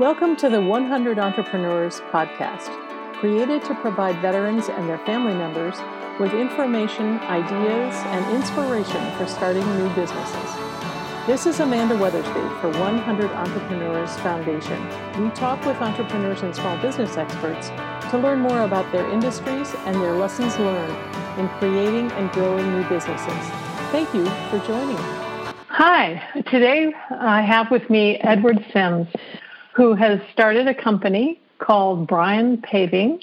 Welcome to the 100 Entrepreneurs podcast, created to provide veterans and their family members with information, ideas, and inspiration for starting new businesses. This is Amanda Weathersby for 100 Entrepreneurs Foundation. We talk with entrepreneurs and small business experts to learn more about their industries and their lessons learned in creating and growing new businesses. Thank you for joining. Hi, today I have with me Edward Sims, who has started a company called Brian Paving.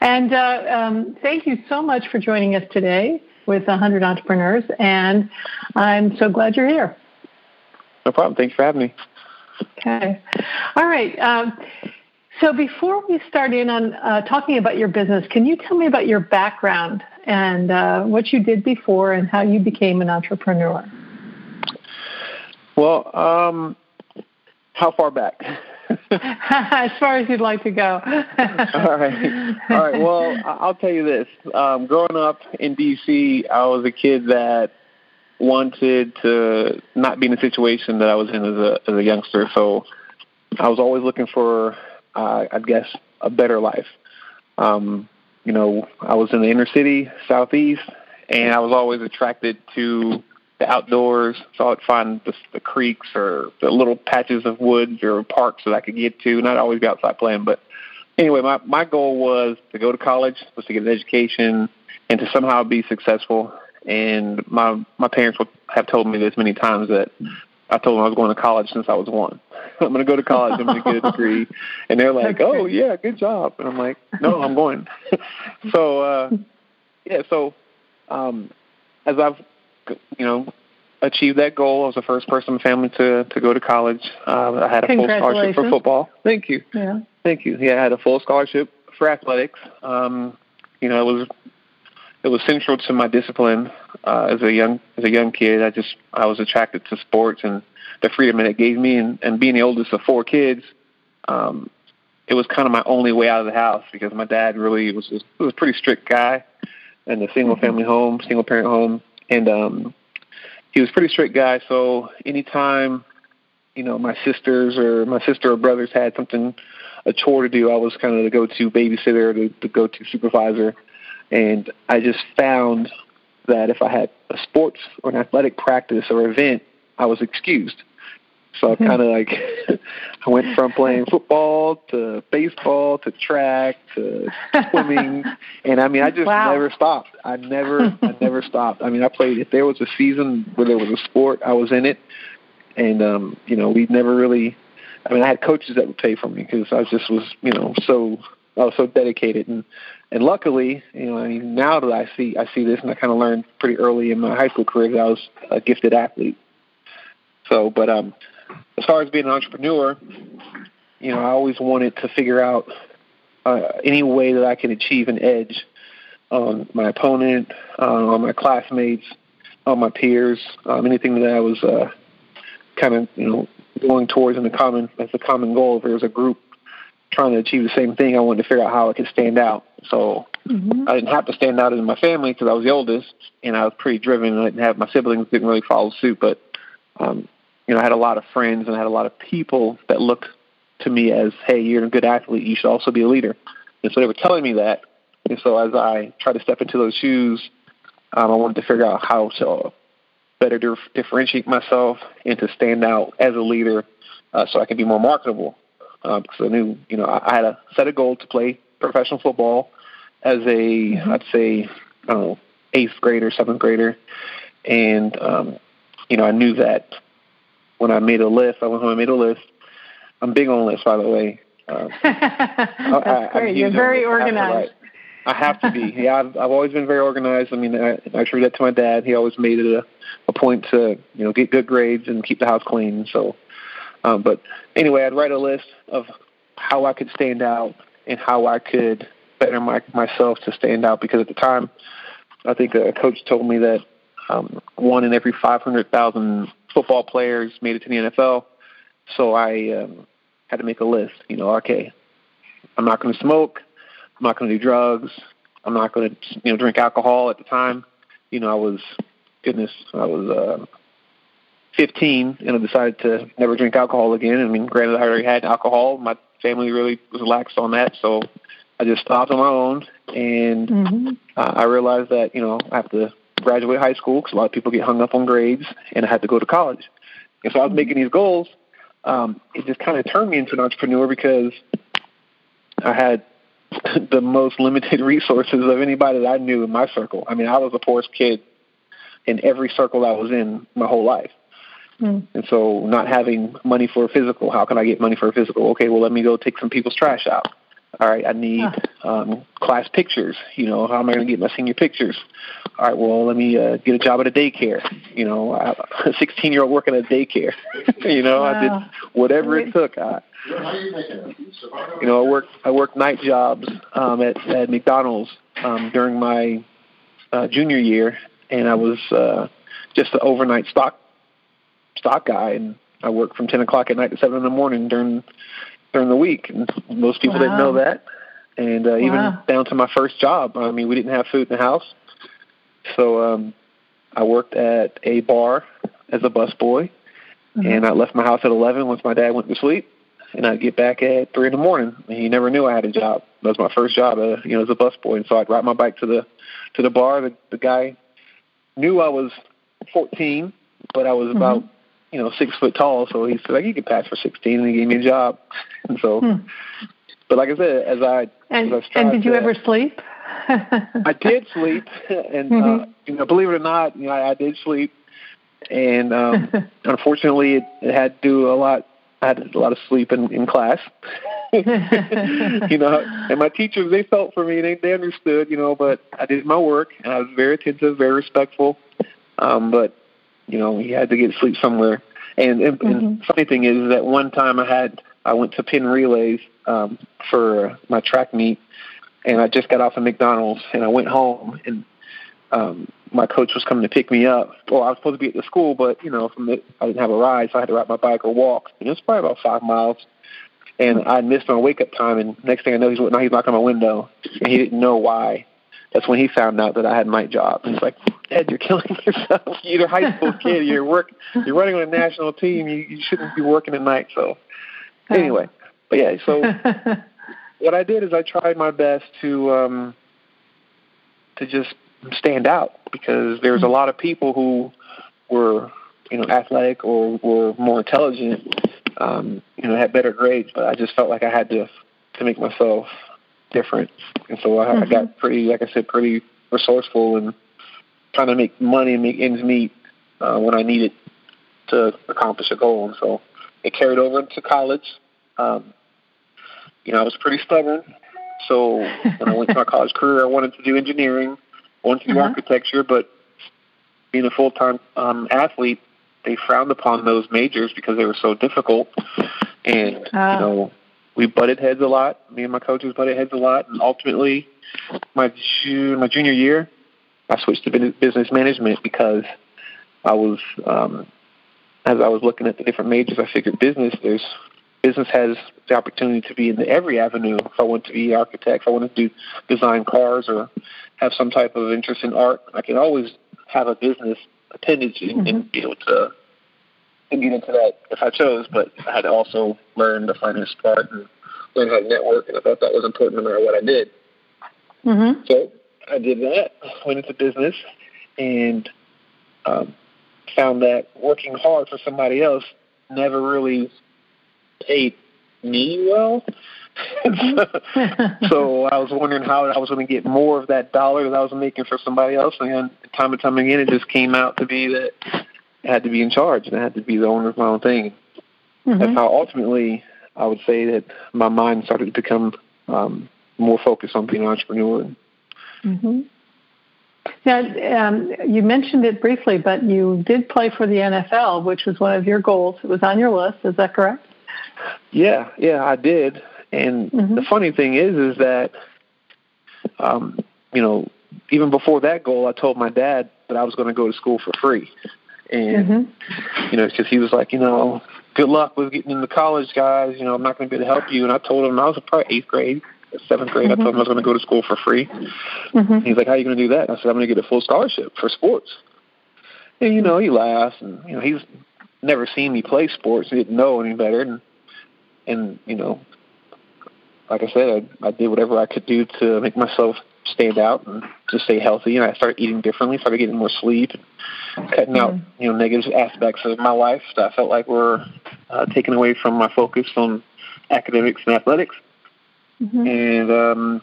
And uh, um, thank you so much for joining us today with 100 Entrepreneurs. And I'm so glad you're here. No problem. Thanks for having me. Okay. All right. Um, so before we start in on uh, talking about your business, can you tell me about your background and uh, what you did before and how you became an entrepreneur? Well, um, how far back? as far as you'd like to go. All right. All right. Well, I'll tell you this. Um, growing up in D.C., I was a kid that wanted to not be in the situation that I was in as a as a youngster. So I was always looking for, uh, I guess, a better life. Um, you know, I was in the inner city, southeast, and I was always attracted to the outdoors. So I'd find the, the creeks or the little patches of woods or parks that I could get to. Not always be outside playing, but anyway, my my goal was to go to college, was to get an education, and to somehow be successful. And my my parents would have told me this many times that I told them I was going to college since I was one. I'm going to go to college. I'm going to get a degree, and they're like, "Oh yeah, good job." And I'm like, "No, I'm going." so uh, yeah, so um, as I've you know, achieved that goal. I was the first person in my family to to go to college. Uh, I had a full scholarship for football. Thank you. Yeah. Thank you. Yeah, I had a full scholarship for athletics. Um, you know, it was it was central to my discipline uh, as a young as a young kid. I just I was attracted to sports and the freedom that it gave me, and, and being the oldest of four kids. Um, it was kind of my only way out of the house because my dad really was was, was a pretty strict guy in a single family home, single parent home and um, he was a pretty strict guy. So anytime, you know, my sisters or my sister or brothers had something, a chore to do, I was kind of the go-to babysitter, the, the go-to supervisor, and I just found that if I had a sports or an athletic practice or event, I was excused. So I mm-hmm. kind of like I went from playing football to baseball to track to swimming, and I mean I just wow. never stopped. I never I never stopped. I mean I played if there was a season where there was a sport, I was in it, and um, you know we never really. I mean I had coaches that would pay for me because I just was you know so I was so dedicated and and luckily you know I mean now that I see I see this and I kind of learned pretty early in my high school career that I was a gifted athlete. So, but um, as far as being an entrepreneur, you know, I always wanted to figure out uh, any way that I can achieve an edge on my opponent, uh, on my classmates, on my peers, um, anything that I was uh, kind of, you know, going towards in the common as a common goal. If there was a group trying to achieve the same thing, I wanted to figure out how I could stand out. So mm-hmm. I didn't have to stand out in my family because I was the oldest, and I was pretty driven. And I didn't have my siblings didn't really follow suit, but um, you know, I had a lot of friends and I had a lot of people that looked to me as, hey, you're a good athlete, you should also be a leader. And so they were telling me that. And so as I tried to step into those shoes, um, I wanted to figure out how to better dif- differentiate myself and to stand out as a leader uh, so I could be more marketable. Um, because I knew, you know, I, I had a set a goal to play professional football as a, mm-hmm. I'd say, I don't know, eighth grader, seventh grader. And, um, you know, I knew that when I made a list. I went home and made a list. I'm big on lists, by the way. Uh, That's I, great. You're very organized. I have to be. yeah, I've, I've always been very organized. I mean, I, I attribute that to my dad. He always made it a, a point to you know get good grades and keep the house clean. So, um, but anyway, I'd write a list of how I could stand out and how I could better my, myself to stand out. Because at the time, I think a coach told me that um, one in every 500,000 football players made it to the NFL. So I um, had to make a list. You know, okay, I'm not going to smoke. I'm not going to do drugs. I'm not going to, you know, drink alcohol at the time. You know, I was, goodness, I was uh, 15 and I decided to never drink alcohol again. I mean, granted, I already had alcohol. My family really was lax on that, so I just stopped on my own. And mm-hmm. uh, I realized that you know I have to graduate high school because a lot of people get hung up on grades, and I had to go to college. And so I was making these goals. Um, it just kind of turned me into an entrepreneur because I had the most limited resources of anybody that I knew in my circle. I mean, I was the poorest kid in every circle I was in my whole life. Mm. And so, not having money for a physical, how can I get money for a physical? Okay, well, let me go take some people's trash out. All right, I need um, class pictures. You know, how am I going to get my senior pictures? All right, well, let me uh, get a job at a daycare. You know, a 16 year old working at a daycare. you know, wow. I did whatever it took. I, you know, I worked I worked night jobs um, at at McDonald's um, during my uh, junior year, and I was uh, just an overnight stock stock guy, and I worked from 10 o'clock at night to seven in the morning during during the week. And most people wow. didn't know that. And uh, even down to my first job, I mean, we didn't have food in the house. So um, I worked at a bar as a busboy, mm-hmm. and I left my house at 11 once my dad went to sleep. And I'd get back at three in the morning. And he never knew I had a job. That was my first job, uh, you know, as a busboy. And so I'd ride my bike to the to the bar. The, the guy knew I was 14, but I was mm-hmm. about you know, six foot tall. So he said, like, you can pass for 16, and he gave me a job. And so, hmm. but like I said, as I and, as I and did you to, ever sleep? I did sleep, and uh, mm-hmm. uh, you know, believe it or not, you know, I, I did sleep, and um, unfortunately, it, it had to do a lot. I had a lot of sleep in, in class. you know, and my teachers they felt for me. and They they understood, you know, but I did my work and I was very attentive, very respectful. Um, but you know, he had to get sleep somewhere. And, and, mm-hmm. and funny thing is that one time I had I went to Penn Relays um, for my track meet, and I just got off of McDonald's, and I went home, and um, my coach was coming to pick me up. Well, I was supposed to be at the school, but you know, from the, I didn't have a ride, so I had to ride my bike or walk. And it was probably about five miles, and I missed my wake up time. And next thing I know, he's now he's knocking on my window, and he didn't know why that's when he found out that I had night job. He's like, Ed, you're killing yourself. You're a high school kid. You're work. You're running on a national team. You, you shouldn't be working at night. So, anyway, but yeah. So, what I did is I tried my best to um, to just stand out because there's a mm-hmm. lot of people who were, you know, athletic or were more intelligent, um, you know, had better grades. But I just felt like I had to to make myself different. And so I, mm-hmm. I got mm-hmm. pretty, like I said, pretty resourceful and trying to make money and make ends meet uh, when I needed to accomplish a goal. And so it carried over into college. Um, you know, I was pretty stubborn. So when I went to my college career, I wanted to do engineering, I wanted to do mm-hmm. architecture, but being a full time um, athlete, they frowned upon those majors because they were so difficult. And uh. you ah. know, we butted heads a lot. Me and my coaches butted heads a lot, and ultimately, my my junior year, I switched to business management because I was um, as I was looking at the different majors, I figured business there's business has the opportunity to be in every avenue. If I want to be an architect, if I want to do design cars or have some type of interest in art, I can always have a business appendage and, mm-hmm. and be able to to get into that if I chose, but I had to also learn the finance part and learn how to network, and I thought that was important no matter what I did. Mm-hmm. So I did that, went into business, and um, found that working hard for somebody else never really paid me well. so I was wondering how I was going to get more of that dollar that I was making for somebody else, and time and time again, it just came out to be that I had to be in charge and I had to be the owner of my own thing. Mm-hmm. That's how ultimately I would say that my mind started to become um, more focused on being an entrepreneur. Mm-hmm. Now, um, you mentioned it briefly, but you did play for the NFL, which was one of your goals. It was on your list. Is that correct? Yeah, yeah, I did. And mm-hmm. the funny thing is, is that, um, you know, even before that goal, I told my dad that I was going to go to school for free and mm-hmm. you know, because he was like, you know, good luck with getting into college, guys. You know, I'm not going to be able to help you. And I told him I was probably eighth grade, seventh grade. Mm-hmm. I told him I was going to go to school for free. Mm-hmm. He's like, how are you going to do that? I said, I'm going to get a full scholarship for sports. And you know, he laughs, and you know, he's never seen me play sports. He didn't know any better, and and you know, like I said, I, I did whatever I could do to make myself stand out and to stay healthy. And I started eating differently, started getting more sleep, cutting out mm-hmm. you know negative aspects of my life that I felt like were uh, taken away from my focus on academics and athletics. Mm-hmm. And um,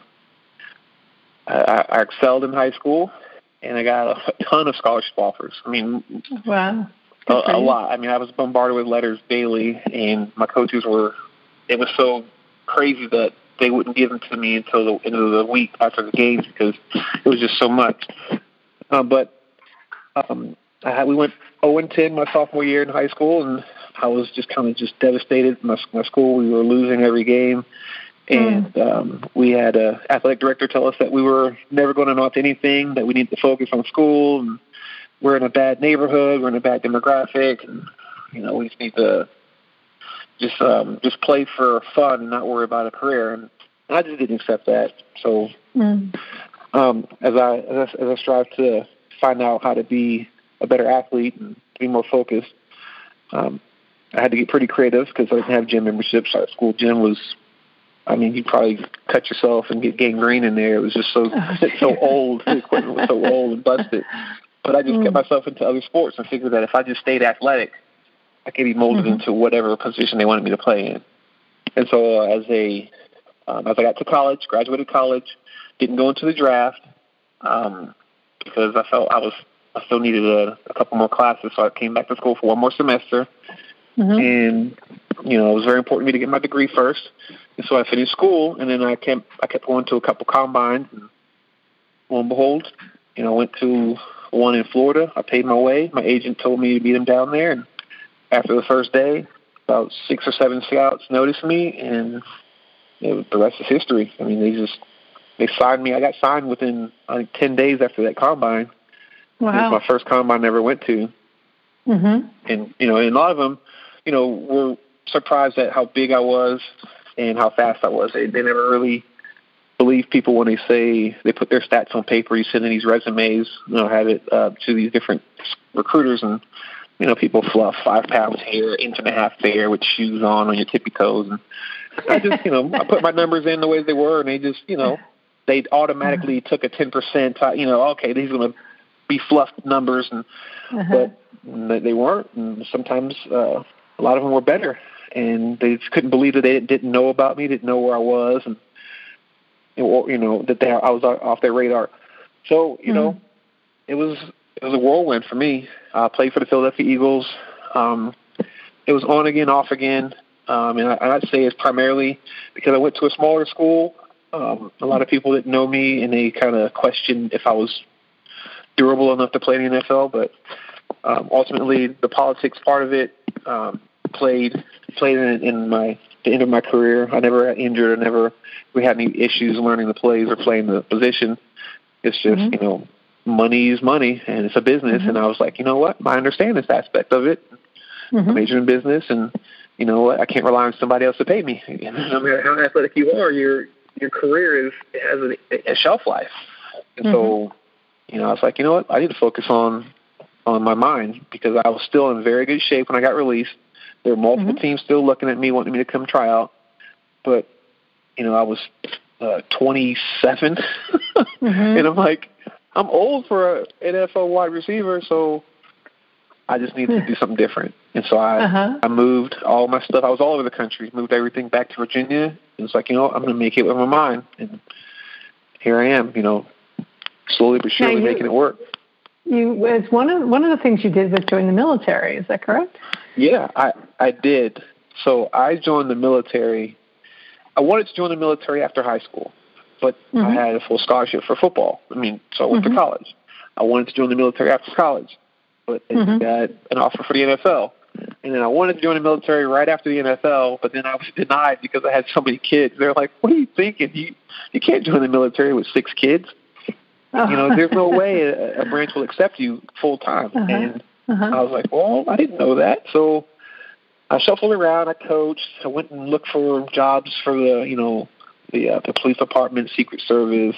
I, I excelled in high school, and I got a ton of scholarship offers. I mean, wow, a, a lot. I mean, I was bombarded with letters daily, and my coaches were. It was so crazy that they wouldn't give them to me until the end of the week after the games because it was just so much. Uh, but um, I had, we went 0 and 10 my sophomore year in high school, and I was just kind of just devastated. My, my school, we were losing every game, and mm. um, we had a athletic director tell us that we were never going to amount to anything, that we need to focus on school, and we're in a bad neighborhood, we're in a bad demographic, and you know we just need to just um, just play for fun and not worry about a career. And I just didn't accept that. So mm. um, as I as I, as I strive to find out how to be a better athlete and be more focused, um, I had to get pretty creative because I didn't have gym memberships. Our school gym was, I mean, you'd probably cut yourself and get gangrene in there. It was just so oh, so old. The equipment was so old and busted. But I just mm. kept myself into other sports and figured that if I just stayed athletic, I could be molded mm-hmm. into whatever position they wanted me to play in. And so, uh, as a um, as I got to college, graduated college, didn't go into the draft um, because I felt I was I still needed a, a couple more classes, so I came back to school for one more semester. Mm-hmm. And you know, it was very important to me to get my degree first, and so I finished school, and then I kept I kept going to a couple combines, and lo and behold, you know, I went to one in Florida. I paid my way. My agent told me to meet him down there, and after the first day, about six or seven scouts noticed me, and it, the rest is history. I mean, they just they signed me. I got signed within I think ten days after that combine. Wow. It was my first combine I ever went to. Mm-hmm. And you know, and a lot of them, you know, were surprised at how big I was and how fast I was. They they never really believe people when they say they put their stats on paper. You send in these resumes, you know, have it uh, to these different recruiters, and you know, people fluff five pounds here, inch and a half there with shoes on on your tippy toes. And I just, you know, I put my numbers in the way they were, and they just, you know, they automatically took a 10%, uh, you know, okay, these are going to be fluffed numbers, and uh-huh. but they weren't. And sometimes uh, a lot of them were better, and they just couldn't believe that they didn't know about me, didn't know where I was, and you know that they I was off their radar. So you mm-hmm. know, it was it was a whirlwind for me. I played for the Philadelphia Eagles. Um, it was on again, off again. Um, and I, I'd say it's primarily because I went to a smaller school. Um, a lot of people didn't know me, and they kind of questioned if I was durable enough to play in the NFL. But um, ultimately, the politics part of it um, played played in, in my the end of my career. I never got injured. I never we had any issues learning the plays or playing the position. It's just mm-hmm. you know money is money and it's a business. Mm-hmm. And I was like, you know what? I understand this aspect of it. Mm-hmm. I major in business, and you know what? I can't rely on somebody else to pay me. no matter how athletic you are, your your career is has a, a shelf life. And mm-hmm. so, you know, I was like, you know what? I need to focus on on my mind because I was still in very good shape when I got released. There were multiple mm-hmm. teams still looking at me, wanting me to come try out, but you know, I was uh, 27, mm-hmm. and I'm like, I'm old for an NFL wide receiver, so I just need to do something different. And so I uh-huh. I moved all my stuff. I was all over the country. Moved everything back to Virginia. And it's like you know I'm going to make it with my mind. And here I am. You know, slowly but surely you, making it work. You it's one of one of the things you did was join the military. Is that correct? Yeah, I I did. So I joined the military. I wanted to join the military after high school but mm-hmm. I had a full scholarship for football. I mean, so I went mm-hmm. to college. I wanted to join the military after college, but mm-hmm. got an offer for the NFL. And then I wanted to join the military right after the NFL, but then I was denied because I had so many kids. They're like, "What are you thinking? You you can't join the military with six kids. Oh. You know, there's no way a, a branch will accept you full time." Uh-huh. And uh-huh. I was like, "Well, I didn't know that." So I shuffled around. I coached. I went and looked for jobs for the you know the uh, the police department, Secret Service,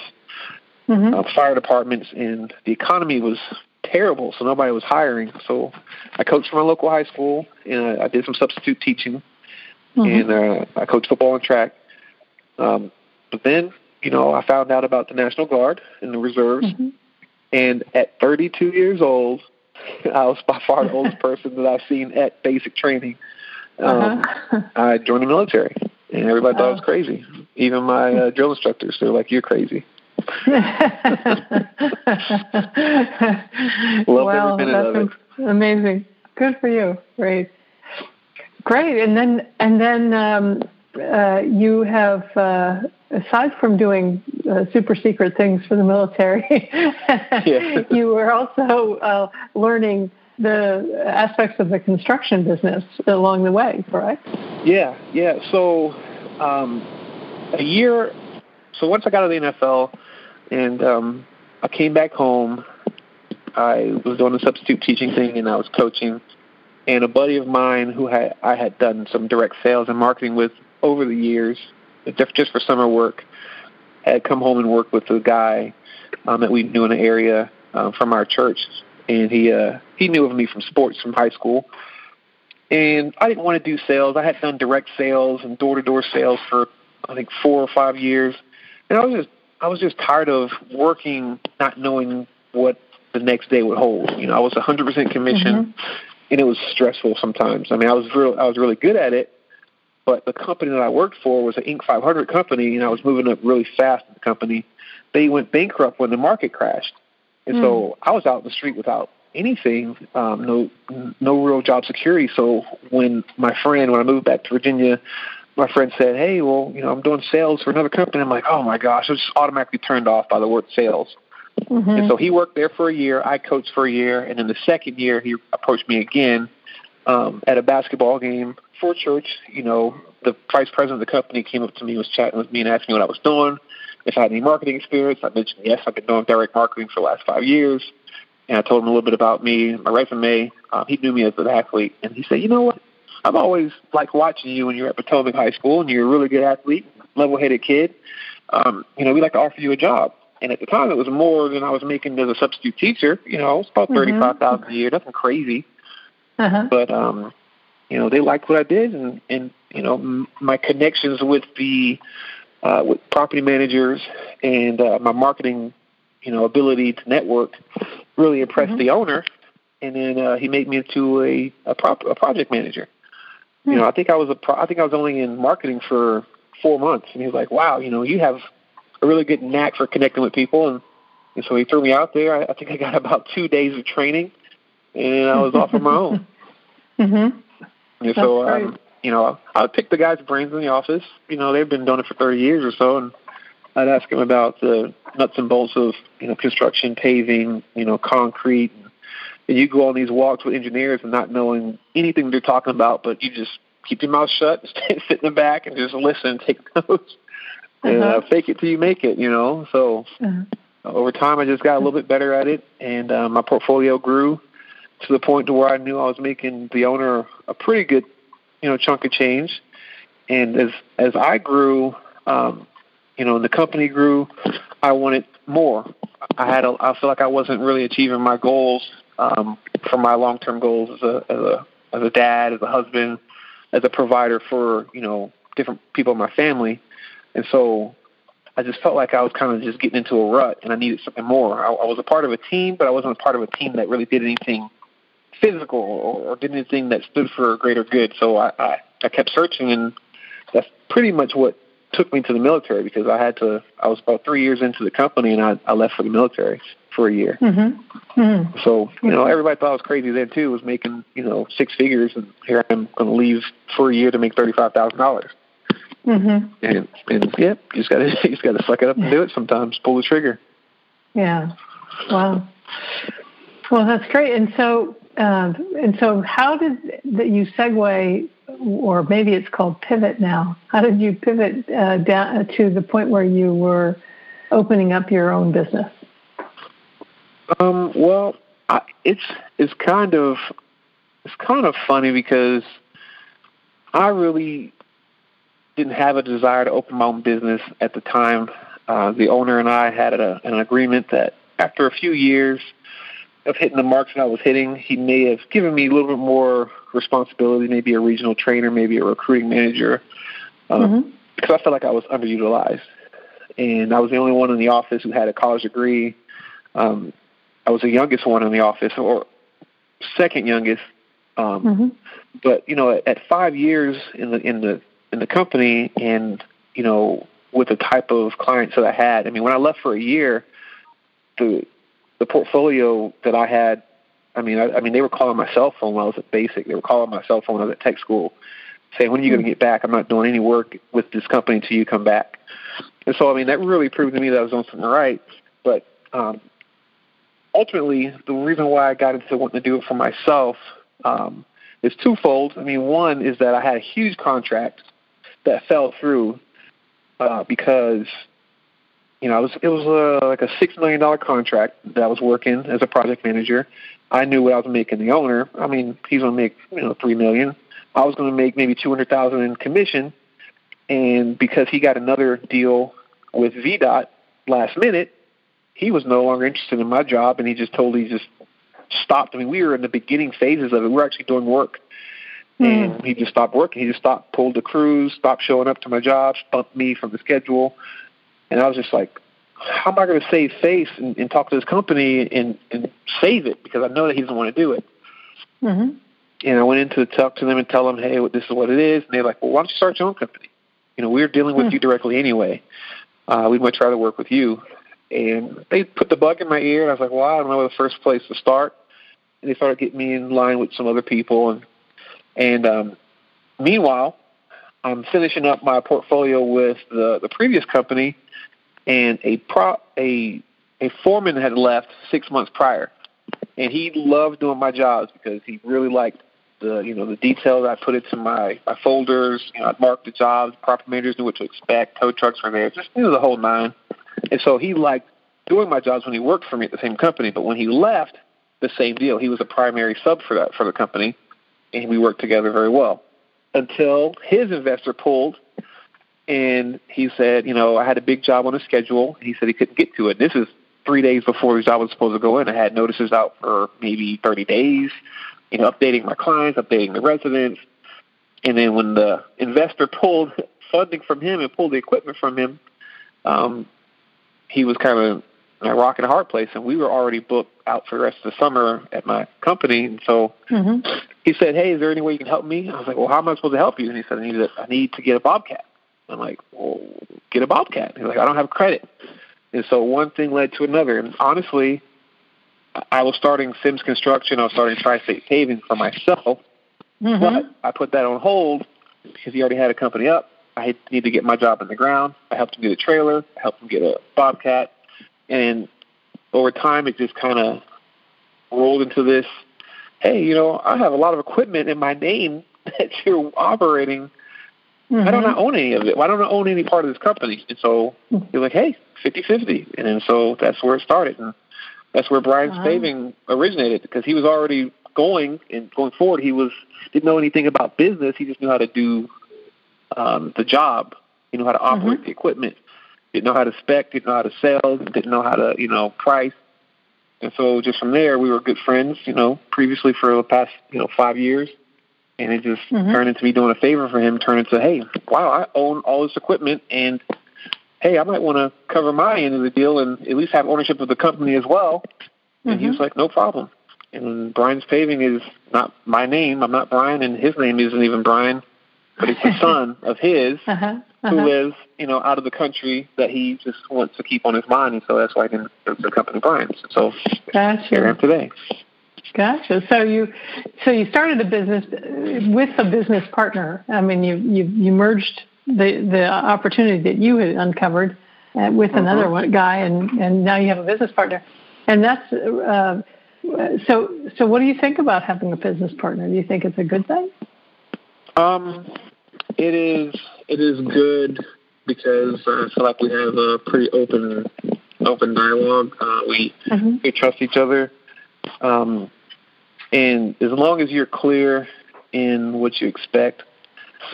mm-hmm. uh, fire departments, and the economy was terrible, so nobody was hiring. So I coached for my local high school, and I, I did some substitute teaching, mm-hmm. and uh, I coached football and track. Um, but then, you know, I found out about the National Guard and the reserves, mm-hmm. and at 32 years old, I was by far the oldest person that I've seen at basic training. Um, uh-huh. I joined the military, and everybody thought oh. I was crazy. Even my uh, drill instructors, they're like, "You're crazy." well, that's amazing. Good for you. Great. Great. And then and then um, uh, you have uh, aside from doing uh, super secret things for the military, you were also uh, learning the aspects of the construction business along the way, correct? Yeah, yeah. So um, a year. So once I got out of the NFL, and um, I came back home. I was doing a substitute teaching thing, and I was coaching. And a buddy of mine who had I had done some direct sales and marketing with over the years, just for summer work, had come home and worked with a guy um, that we knew in the area um, from our church, and he uh, he knew of me from sports from high school. And I didn't want to do sales. I had done direct sales and door to door sales for I think four or five years, and I was just I was just tired of working, not knowing what the next day would hold. You know, I was 100% commission, mm-hmm. and it was stressful sometimes. I mean, I was real, I was really good at it, but the company that I worked for was an Inc. 500 company, and I was moving up really fast in the company. They went bankrupt when the market crashed, and mm. so I was out in the street without anything, um, no no real job security. So when my friend, when I moved back to Virginia, my friend said, "Hey, well, you know, I'm doing sales for another company." I'm like, "Oh my gosh!" I was just automatically turned off by the word sales. Mm-hmm. And so he worked there for a year. I coached for a year, and in the second year, he approached me again um, at a basketball game for church. You know, the vice president of the company came up to me, was chatting with me, and asked me what I was doing, if I had any marketing experience. I mentioned yes, I've been doing direct marketing for the last five years, and I told him a little bit about me, my resume. Um, he knew me as an athlete, and he said, "You know what? I've always liked watching you when you were at Potomac High School, and you're a really good athlete, level-headed kid. Um, you know, we'd like to offer you a job. And at the time, it was more than I was making as a substitute teacher. You know, it's about mm-hmm. thirty-five thousand a year, nothing crazy. Uh-huh. But um, you know, they liked what I did, and and you know, m- my connections with the uh, with property managers and uh, my marketing, you know, ability to network really impressed mm-hmm. the owner, and then uh, he made me into a a, prop, a project manager. You know, I think I was a pro- I think I was only in marketing for four months, and he was like, "Wow, you know, you have a really good knack for connecting with people." And, and so he threw me out there. I, I think I got about two days of training, and I was off on my own. Mm-hmm. And so, um, you know, I would pick the guys' brains in the office. You know, they've been doing it for 30 years or so, and I'd ask them about the nuts and bolts of you know construction, paving, you know, concrete, and you go on these walks with engineers and not knowing anything they're talking about, but you just keep your mouth shut, stay, sit in the back, and just listen, and take notes, and uh, uh-huh. fake it till you make it. You know, so uh-huh. over time, I just got a little bit better at it, and uh, my portfolio grew to the point to where I knew I was making the owner a pretty good, you know, chunk of change. And as as I grew, um, you know, and the company grew, I wanted more. I had a, I feel like I wasn't really achieving my goals um, for my long term goals as a as a as a dad, as a husband, as a provider for you know different people in my family, and so I just felt like I was kind of just getting into a rut, and I needed something more. I, I was a part of a team, but I wasn't a part of a team that really did anything physical or, or did anything that stood for a greater good. So I, I I kept searching, and that's pretty much what took me to the military because I had to. I was about three years into the company, and I, I left for the military for a year. Mm-hmm. Mm-hmm. So you know, everybody thought I was crazy then too. Was making you know six figures, and here I'm going to leave for a year to make thirty five thousand dollars. Mm-hmm. And and yeah, you just got to you just got to suck it up and do it. Sometimes pull the trigger. Yeah. Wow. Well, that's great. And so, uh, and so, how did that you segue, or maybe it's called pivot now? How did you pivot uh, down to the point where you were opening up your own business? Um, well, I, it's it's kind of it's kind of funny because I really didn't have a desire to open my own business at the time. Uh, the owner and I had a, an agreement that after a few years, of hitting the marks that I was hitting, he may have given me a little bit more responsibility, maybe a regional trainer, maybe a recruiting manager, um, mm-hmm. because I felt like I was underutilized, and I was the only one in the office who had a college degree. Um, I was the youngest one in the office, or second youngest. Um, mm-hmm. But you know, at, at five years in the in the in the company, and you know, with the type of clients that I had, I mean, when I left for a year, the the portfolio that I had, I mean, I, I mean, they were calling my cell phone when I was at basic. They were calling my cell phone when I was at tech school, saying, "When are you going to get back? I'm not doing any work with this company until you come back." And so, I mean, that really proved to me that I was doing something right. But um, ultimately, the reason why I got into wanting to do it for myself um, is twofold. I mean, one is that I had a huge contract that fell through uh, because you know, it was it was uh, like a six million dollar contract that I was working as a project manager. I knew what I was making the owner. I mean, he's going to make you know three million. I was going to make maybe two hundred thousand in commission, and because he got another deal with VDOT last minute, he was no longer interested in my job, and he just totally just stopped. I mean, we were in the beginning phases of it. We were actually doing work, mm. and he just stopped working. He just stopped, pulled the crews, stopped showing up to my jobs, bumped me from the schedule and I was just like, how am I going to save face and, and talk to this company and, and save it because I know that he doesn't want to do it. Mm-hmm. And I went in to talk to them and tell them, hey, this is what it is. And they're like, well, why don't you start your own company? You know, we're dealing with mm-hmm. you directly anyway. Uh, we'd much rather work with you. And they put the bug in my ear, and I was like, well, I don't know the first place to start. And they started getting me in line with some other people. And, and um, meanwhile, I'm finishing up my portfolio with the, the previous company – and a pro a a foreman had left six months prior, and he loved doing my jobs because he really liked the you know the details I put into my my folders. You know, I'd mark the jobs. Property managers knew what to expect. Tow trucks were there. Just you know the whole nine. And so he liked doing my jobs when he worked for me at the same company. But when he left, the same deal. He was a primary sub for that for the company, and we worked together very well until his investor pulled and he said, you know, I had a big job on the schedule. And He said he couldn't get to it. This is three days before his job was supposed to go in. I had notices out for maybe 30 days, you know, updating my clients, updating the residents. And then when the investor pulled funding from him and pulled the equipment from him, um, he was kind of a rock and a hard place. And we were already booked out for the rest of the summer at my company. And so mm-hmm. he said, hey, is there any way you can help me? I was like, well, how am I supposed to help you? And he said, I need to, I need to get a Bobcat. I'm like, well, get a Bobcat. He's like, I don't have credit. And so one thing led to another. And honestly, I was starting Sims Construction. I was starting Tri-State Paving for myself. Mm-hmm. But I put that on hold because he already had a company up. I need to get my job in the ground. I helped him get a trailer. I helped him get a Bobcat. And over time, it just kind of rolled into this, hey, you know, I have a lot of equipment in my name that you're operating Mm-hmm. I don't own any of it. Why don't I own any part of this company? And so mm-hmm. you're like, hey, fifty fifty. And then so that's where it started. And that's where Brian's wow. Originated because he was already going and going forward. He was didn't know anything about business. He just knew how to do um, the job. He knew how to operate mm-hmm. the equipment. Didn't know how to spec. Didn't know how to sell. Didn't know how to you know price. And so just from there, we were good friends. You know, previously for the past you know five years and it just mm-hmm. turned into me doing a favor for him. Turned into, hey, wow, I own all this equipment, and hey, I might want to cover my end of the deal and at least have ownership of the company as well. And mm-hmm. he was like, no problem. And Brian's Paving is not my name. I'm not Brian, and his name isn't even Brian, but it's a son of his uh-huh. Uh-huh. who lives, you know, out of the country that he just wants to keep on his mind, and so that's why he didn't the company Brian's. So gotcha. here I am today. Gotcha. So you, so you started a business with a business partner. I mean, you you you merged the the opportunity that you had uncovered uh, with mm-hmm. another one, guy, and and now you have a business partner, and that's uh, so. So, what do you think about having a business partner? Do you think it's a good thing? Um, it is. It is good because I feel like we have a pretty open open dialogue. Uh, we mm-hmm. we trust each other. Um, and as long as you're clear in what you expect,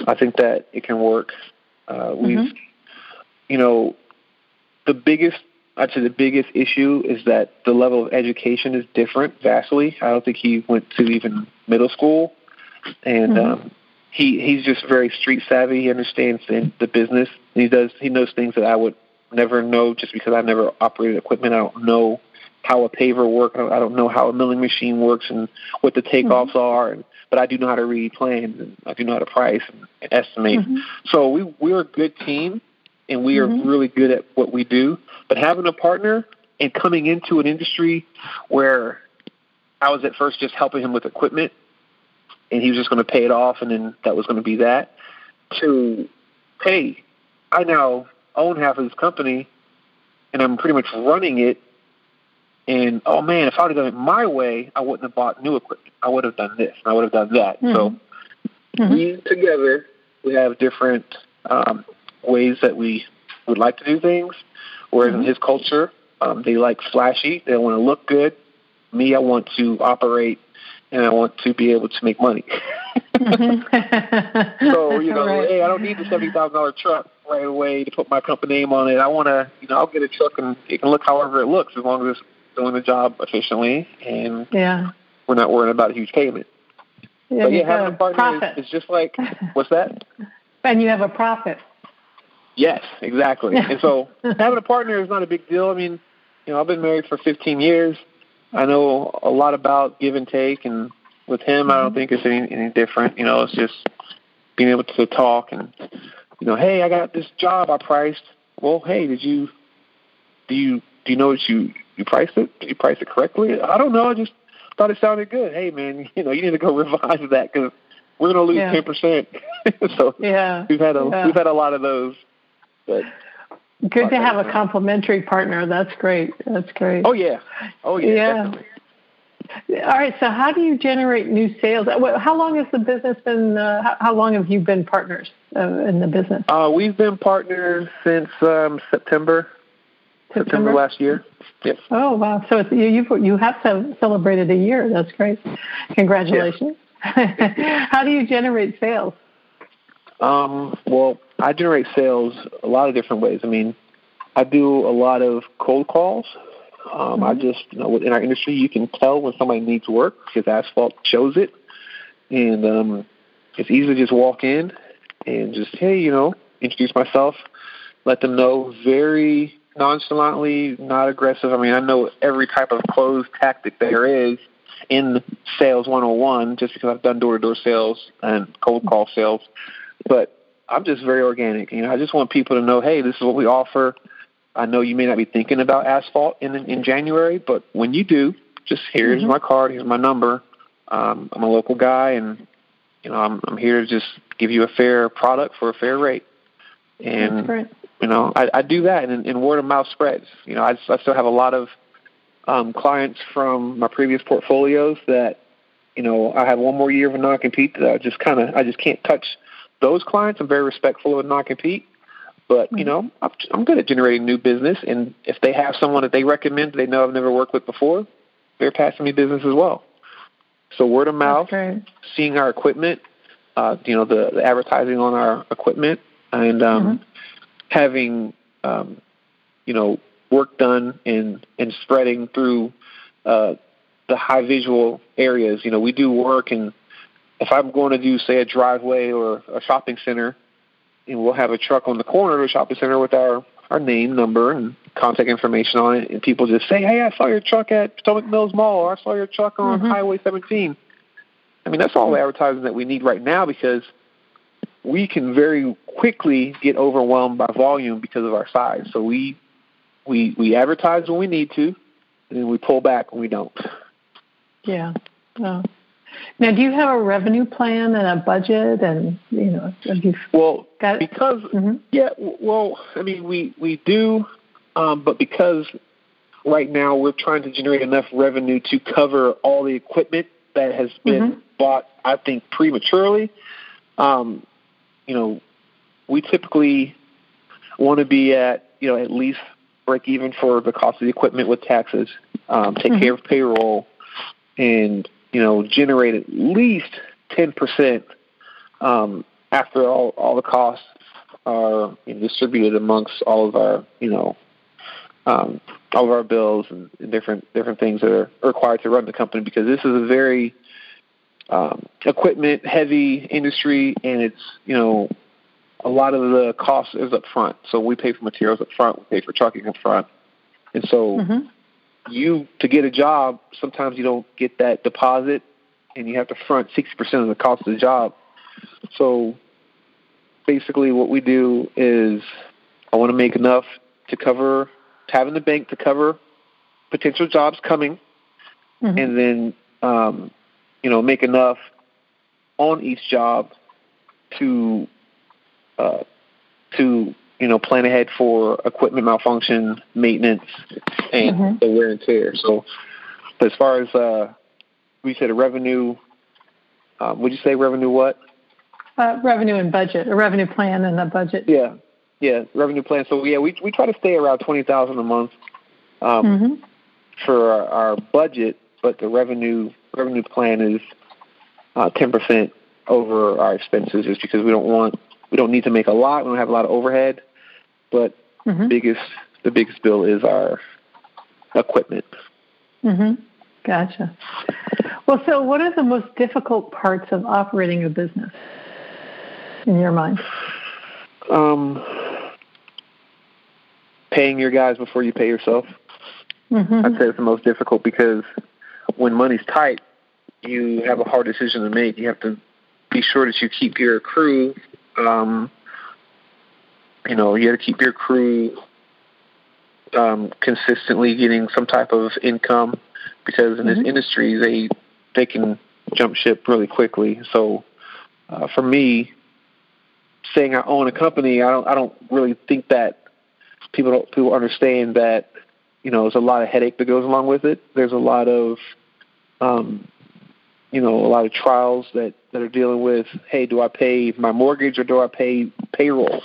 I think that it can work. Uh, we've, mm-hmm. you know, the biggest I'd say the biggest issue is that the level of education is different vastly. I don't think he went to even middle school, and mm-hmm. um, he he's just very street savvy. He understands the, the business. He does he knows things that I would never know just because I've never operated equipment. I don't know how a paver works. I don't know how a milling machine works and what the takeoffs mm-hmm. are. And, but I do know how to read plans and I do know how to price and, and estimate. Mm-hmm. So we we're a good team and we are mm-hmm. really good at what we do. But having a partner and coming into an industry where I was at first just helping him with equipment and he was just going to pay it off and then that was going to be that to hey i now own half of this company and i'm pretty much running it and oh man if i would have done it my way i wouldn't have bought new equipment i would have done this and i would have done that mm-hmm. so mm-hmm. we together we have different um, ways that we would like to do things whereas mm-hmm. in his culture um, they like flashy they want to look good me i want to operate and I want to be able to make money. Mm-hmm. so you know, right. hey, I don't need the seventy thousand dollar truck right away to put my company name on it. I want to, you know, I'll get a truck and it can look however it looks as long as it's doing the job efficiently and yeah, we're not worrying about a huge payment. Yeah, but yeah, having a partner is, is just like what's that? And you have a profit. Yes, exactly. and so having a partner is not a big deal. I mean, you know, I've been married for 15 years. I know a lot about give and take, and with him, I don't mm-hmm. think it's any, any different. You know, it's just being able to talk and you know, hey, I got this job I priced. Well, hey, did you do you do you know what you you priced it? Did you price it correctly? I don't know. I just thought it sounded good. Hey, man, you know, you need to go revise that because we're going to lose ten yeah. percent. so yeah, we've had a yeah. we've had a lot of those. But Good to have a complementary partner. That's great. That's great. Oh yeah. Oh yeah. yeah. Definitely. All right. So, how do you generate new sales? How long has the business been? Uh, how long have you been partners uh, in the business? Uh, we've been partners since um, September, September, September last year. Yes. Oh wow! So it's, you you have celebrated a year. That's great. Congratulations. Yes. how do you generate sales? Um, well, I generate sales a lot of different ways. I mean, I do a lot of cold calls. Um, mm-hmm. I just, you know, in our industry, you can tell when somebody needs work because asphalt shows it. And um, it's easy to just walk in and just, hey, you know, introduce myself, let them know very nonchalantly, not aggressive. I mean, I know every type of closed tactic there is in sales 101 just because I've done door to door sales and cold call sales. But I'm just very organic. You know, I just want people to know, hey, this is what we offer. I know you may not be thinking about asphalt in in January, but when you do, just here's mm-hmm. my card, here's my number. Um, I'm a local guy, and you know, I'm I'm here to just give you a fair product for a fair rate. And you know, I, I do that, and, and word of mouth spreads. You know, I, I still have a lot of um, clients from my previous portfolios that, you know, I have one more year of a non compete that I just kind of I just can't touch those clients, I'm very respectful of non compete. But you know, I'm, I'm good at generating new business, and if they have someone that they recommend they know I've never worked with before, they're passing me business as well. So word of mouth, seeing our equipment, uh, you know, the, the advertising on our equipment, and um, mm-hmm. having um, you know work done and and spreading through uh, the high visual areas. You know, we do work in if I'm going to do, say, a driveway or a shopping center, and we'll have a truck on the corner of a shopping center with our our name, number, and contact information on it, and people just say, "Hey, I saw your truck at Potomac Mills Mall, or I saw your truck on mm-hmm. Highway 17." I mean, that's all the advertising that we need right now because we can very quickly get overwhelmed by volume because of our size. So we we we advertise when we need to, and then we pull back when we don't. Yeah. Oh. Now, do you have a revenue plan and a budget, and you know, have you well got because mm-hmm. yeah, well, I mean, we we do, um, but because right now we're trying to generate enough revenue to cover all the equipment that has been mm-hmm. bought, I think prematurely. Um, you know, we typically want to be at you know at least break even for the cost of the equipment with taxes, um, take mm-hmm. care of payroll, and you know, generate at least 10% um, after all, all the costs are you know, distributed amongst all of our, you know, um, all of our bills and, and different different things that are required to run the company because this is a very um, equipment heavy industry and it's you know a lot of the cost is up front. So we pay for materials up front, we pay for trucking up front, and so mm-hmm. You to get a job sometimes you don't get that deposit and you have to front sixty percent of the cost of the job. So basically, what we do is I want to make enough to cover to have in the bank to cover potential jobs coming, mm-hmm. and then um, you know make enough on each job to uh, to you know plan ahead for equipment malfunction, maintenance, and mm-hmm. the wear and tear. So, as far as uh, we said, a revenue. Um, would you say revenue what? Uh, revenue and budget, a revenue plan and a budget. Yeah, yeah, revenue plan. So yeah, we we try to stay around twenty thousand a month um, mm-hmm. for our, our, budget, but the revenue revenue plan is uh, ten uh, percent over our expenses, just because we don't want we don't need to make a lot. We don't have a lot of overhead, but mm-hmm. the biggest the biggest bill is our equipment. Mm-hmm. Gotcha. Well, so what are the most difficult parts of operating a business in your mind? Um, paying your guys before you pay yourself. Mm-hmm. I'd say it's the most difficult because when money's tight, you have a hard decision to make. You have to be sure that you keep your crew. Um, you know, you have to keep your crew um, consistently getting some type of income because in mm-hmm. this industry they they can jump ship really quickly. So uh, for me, saying I own a company, I don't I don't really think that people don't people understand that you know there's a lot of headache that goes along with it. There's a lot of um, you know a lot of trials that that are dealing with hey do I pay my mortgage or do I pay payroll?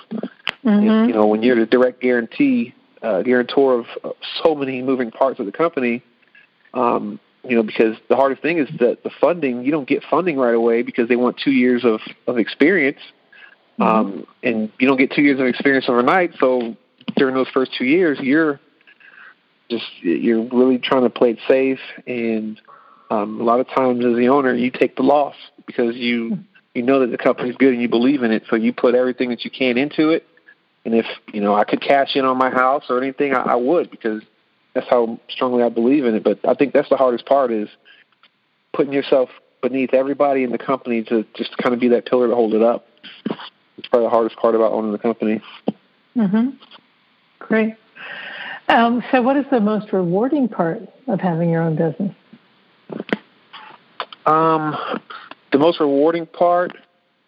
Mm-hmm. You know when you're the direct guarantee uh, guarantor of so many moving parts of the company. Um, you know, because the hardest thing is that the funding, you don't get funding right away because they want two years of, of experience. Mm-hmm. Um, and you don't get two years of experience overnight. So during those first two years, you're just you're really trying to play it safe, and um, a lot of times as the owner, you take the loss because you you know that the company's good and you believe in it, so you put everything that you can into it. And if you know I could cash in on my house or anything, I, I would because that's how strongly I believe in it. But I think that's the hardest part is putting yourself beneath everybody in the company to just kind of be that pillar to hold it up. It's probably the hardest part about owning the company. Mhm. Great. Um, so, what is the most rewarding part of having your own business? Um, the most rewarding part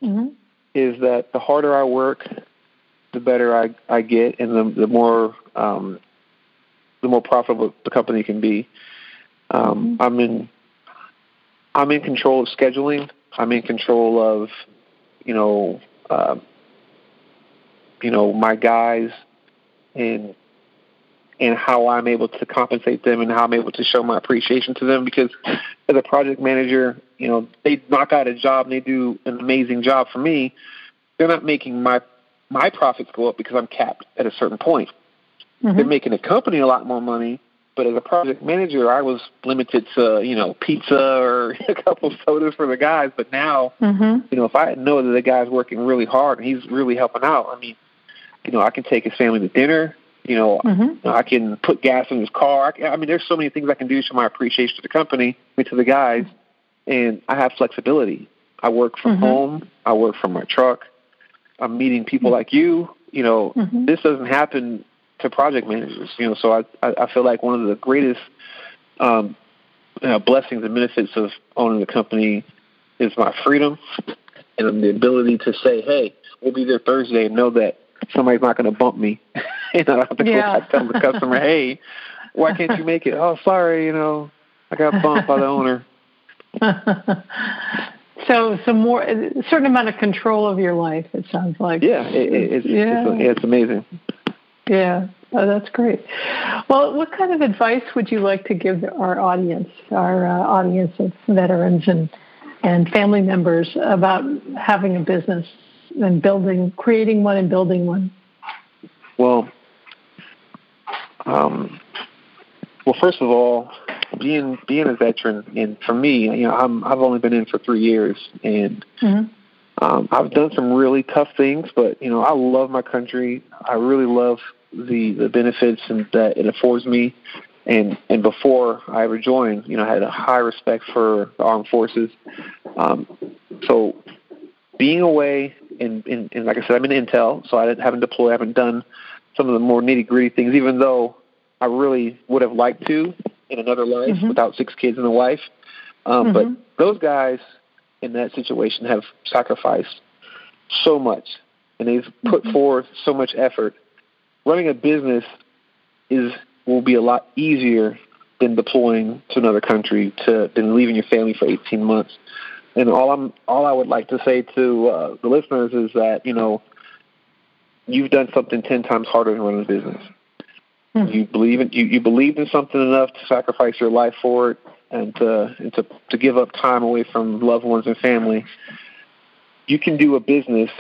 mm-hmm. is that the harder I work, the better I, I get, and the, the more um, the more profitable the company can be. Um, mm-hmm. I'm in I'm in control of scheduling. I'm in control of you know uh, you know my guys and and how I'm able to compensate them and how I'm able to show my appreciation to them because as a project manager, you know, they knock out a job and they do an amazing job for me. They're not making my my profits go up because I'm capped at a certain point. Mm-hmm. They're making the company a lot more money, but as a project manager, I was limited to you know pizza or a couple of sodas for the guys. But now, mm-hmm. you know, if I know that the guy's working really hard and he's really helping out, I mean, you know, I can take his family to dinner. You know, mm-hmm. I can put gas in his car. I, I mean, there's so many things I can do to show my appreciation to the company, I mean, to the guys, and I have flexibility. I work from mm-hmm. home. I work from my truck. I'm meeting people mm-hmm. like you. You know, mm-hmm. this doesn't happen to project managers. You know, so I I feel like one of the greatest um, you know, blessings and benefits of owning the company is my freedom and the ability to say, "Hey, we'll be there Thursday," and know that somebody's not going to bump me, and I have to yeah. go back tell the customer, "Hey, why can't you make it?" Oh, sorry, you know, I got bumped by the owner. so, some more, a certain amount of control of your life. It sounds like. Yeah, it, it's, yeah. It's, it's amazing. Yeah, oh, that's great. Well, what kind of advice would you like to give our audience, our uh, audience of veterans and and family members about having a business and building, creating one and building one? Well, Um, well, first of all, being being a veteran, and for me, you know, I'm I've only been in for three years, and mm-hmm. um, I've done some really tough things, but you know, I love my country. I really love the the benefits and that it affords me. And and before I ever joined, you know, I had a high respect for the armed forces. Um, so being away, and, and, and like I said, I'm in Intel, so I haven't deployed, I haven't done some of the more nitty gritty things, even though I really would have liked to in another life mm-hmm. without six kids and a wife. Um, mm-hmm. But those guys in that situation have sacrificed so much, and they've put mm-hmm. forth so much effort. Running a business is will be a lot easier than deploying to another country to than leaving your family for 18 months. And all I'm all I would like to say to uh, the listeners is that you know you've done something 10 times harder than running a business. Hmm. You believe in you, you believed in something enough to sacrifice your life for it and to and to to give up time away from loved ones and family. You can do a business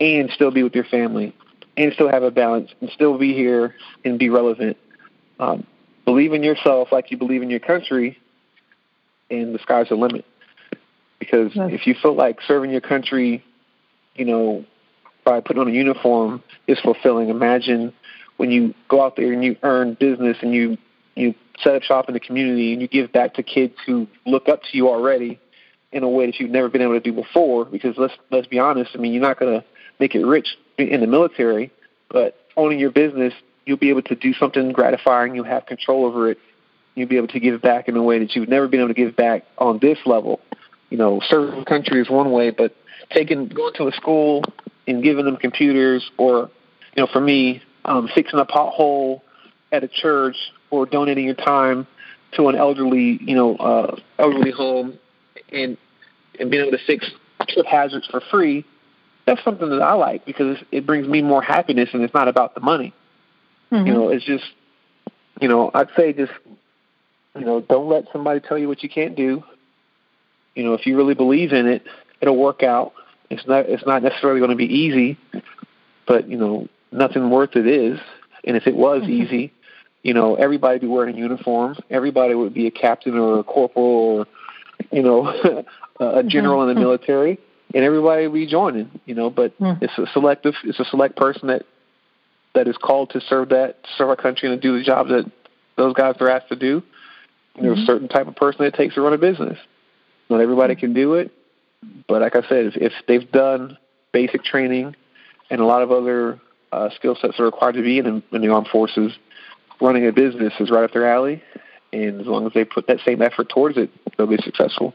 and still be with your family and still have a balance and still be here and be relevant. Um, believe in yourself like you believe in your country, and the sky's the limit. Because yes. if you feel like serving your country, you know, by putting on a uniform is fulfilling, imagine when you go out there and you earn business and you you set up shop in the community and you give back to kids who look up to you already in a way that you've never been able to do before. Because let's let's be honest, I mean, you're not to make it rich in the military, but owning your business, you'll be able to do something gratifying. You'll have control over it. You'll be able to give back in a way that you've never been able to give back on this level. You know, serving country is one way, but taking going to a school and giving them computers, or you know, for me, um, fixing a pothole at a church or donating your time to an elderly, you know, uh, elderly home and and being able to fix trip hazards for free, that's something that I like because it brings me more happiness and it's not about the money. Mm-hmm. You know, it's just, you know, I'd say just, you know, don't let somebody tell you what you can't do. You know, if you really believe in it, it'll work out. It's not it's not necessarily going to be easy, but you know, nothing worth it is. And if it was mm-hmm. easy, you know, everybody would be wearing a uniform. Everybody would be a captain or a corporal or, you know, a general mm-hmm. in the military, and everybody would be joining. You know, but mm-hmm. it's a selective. It's a select person that that is called to serve that serve our country and to do the job that those guys are asked to do. Mm-hmm. There's a certain type of person it takes to run a business. Not everybody can do it, but like I said, if, if they've done basic training and a lot of other uh, skill sets are required to be in, in the armed forces, running a business is right up their alley. And as long as they put that same effort towards it, they'll be successful.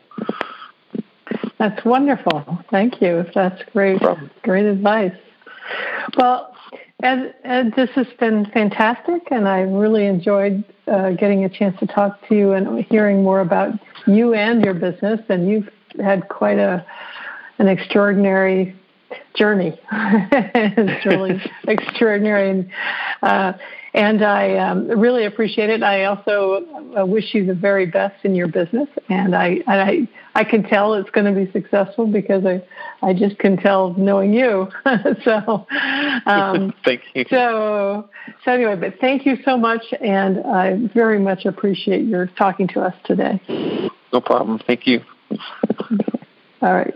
That's wonderful. Thank you. That's great. No great advice. Well, Ed, Ed, this has been fantastic, and I really enjoyed uh, getting a chance to talk to you and hearing more about you and your business. And you've had quite a an extraordinary journey. it's really extraordinary, and uh, and I um, really appreciate it. I also uh, wish you the very best in your business, and I and I I can tell it's going to be successful because I I just can tell knowing you. so um, thank you. So so anyway, but thank you so much, and I very much appreciate your talking to us today. No problem. Thank you. All right.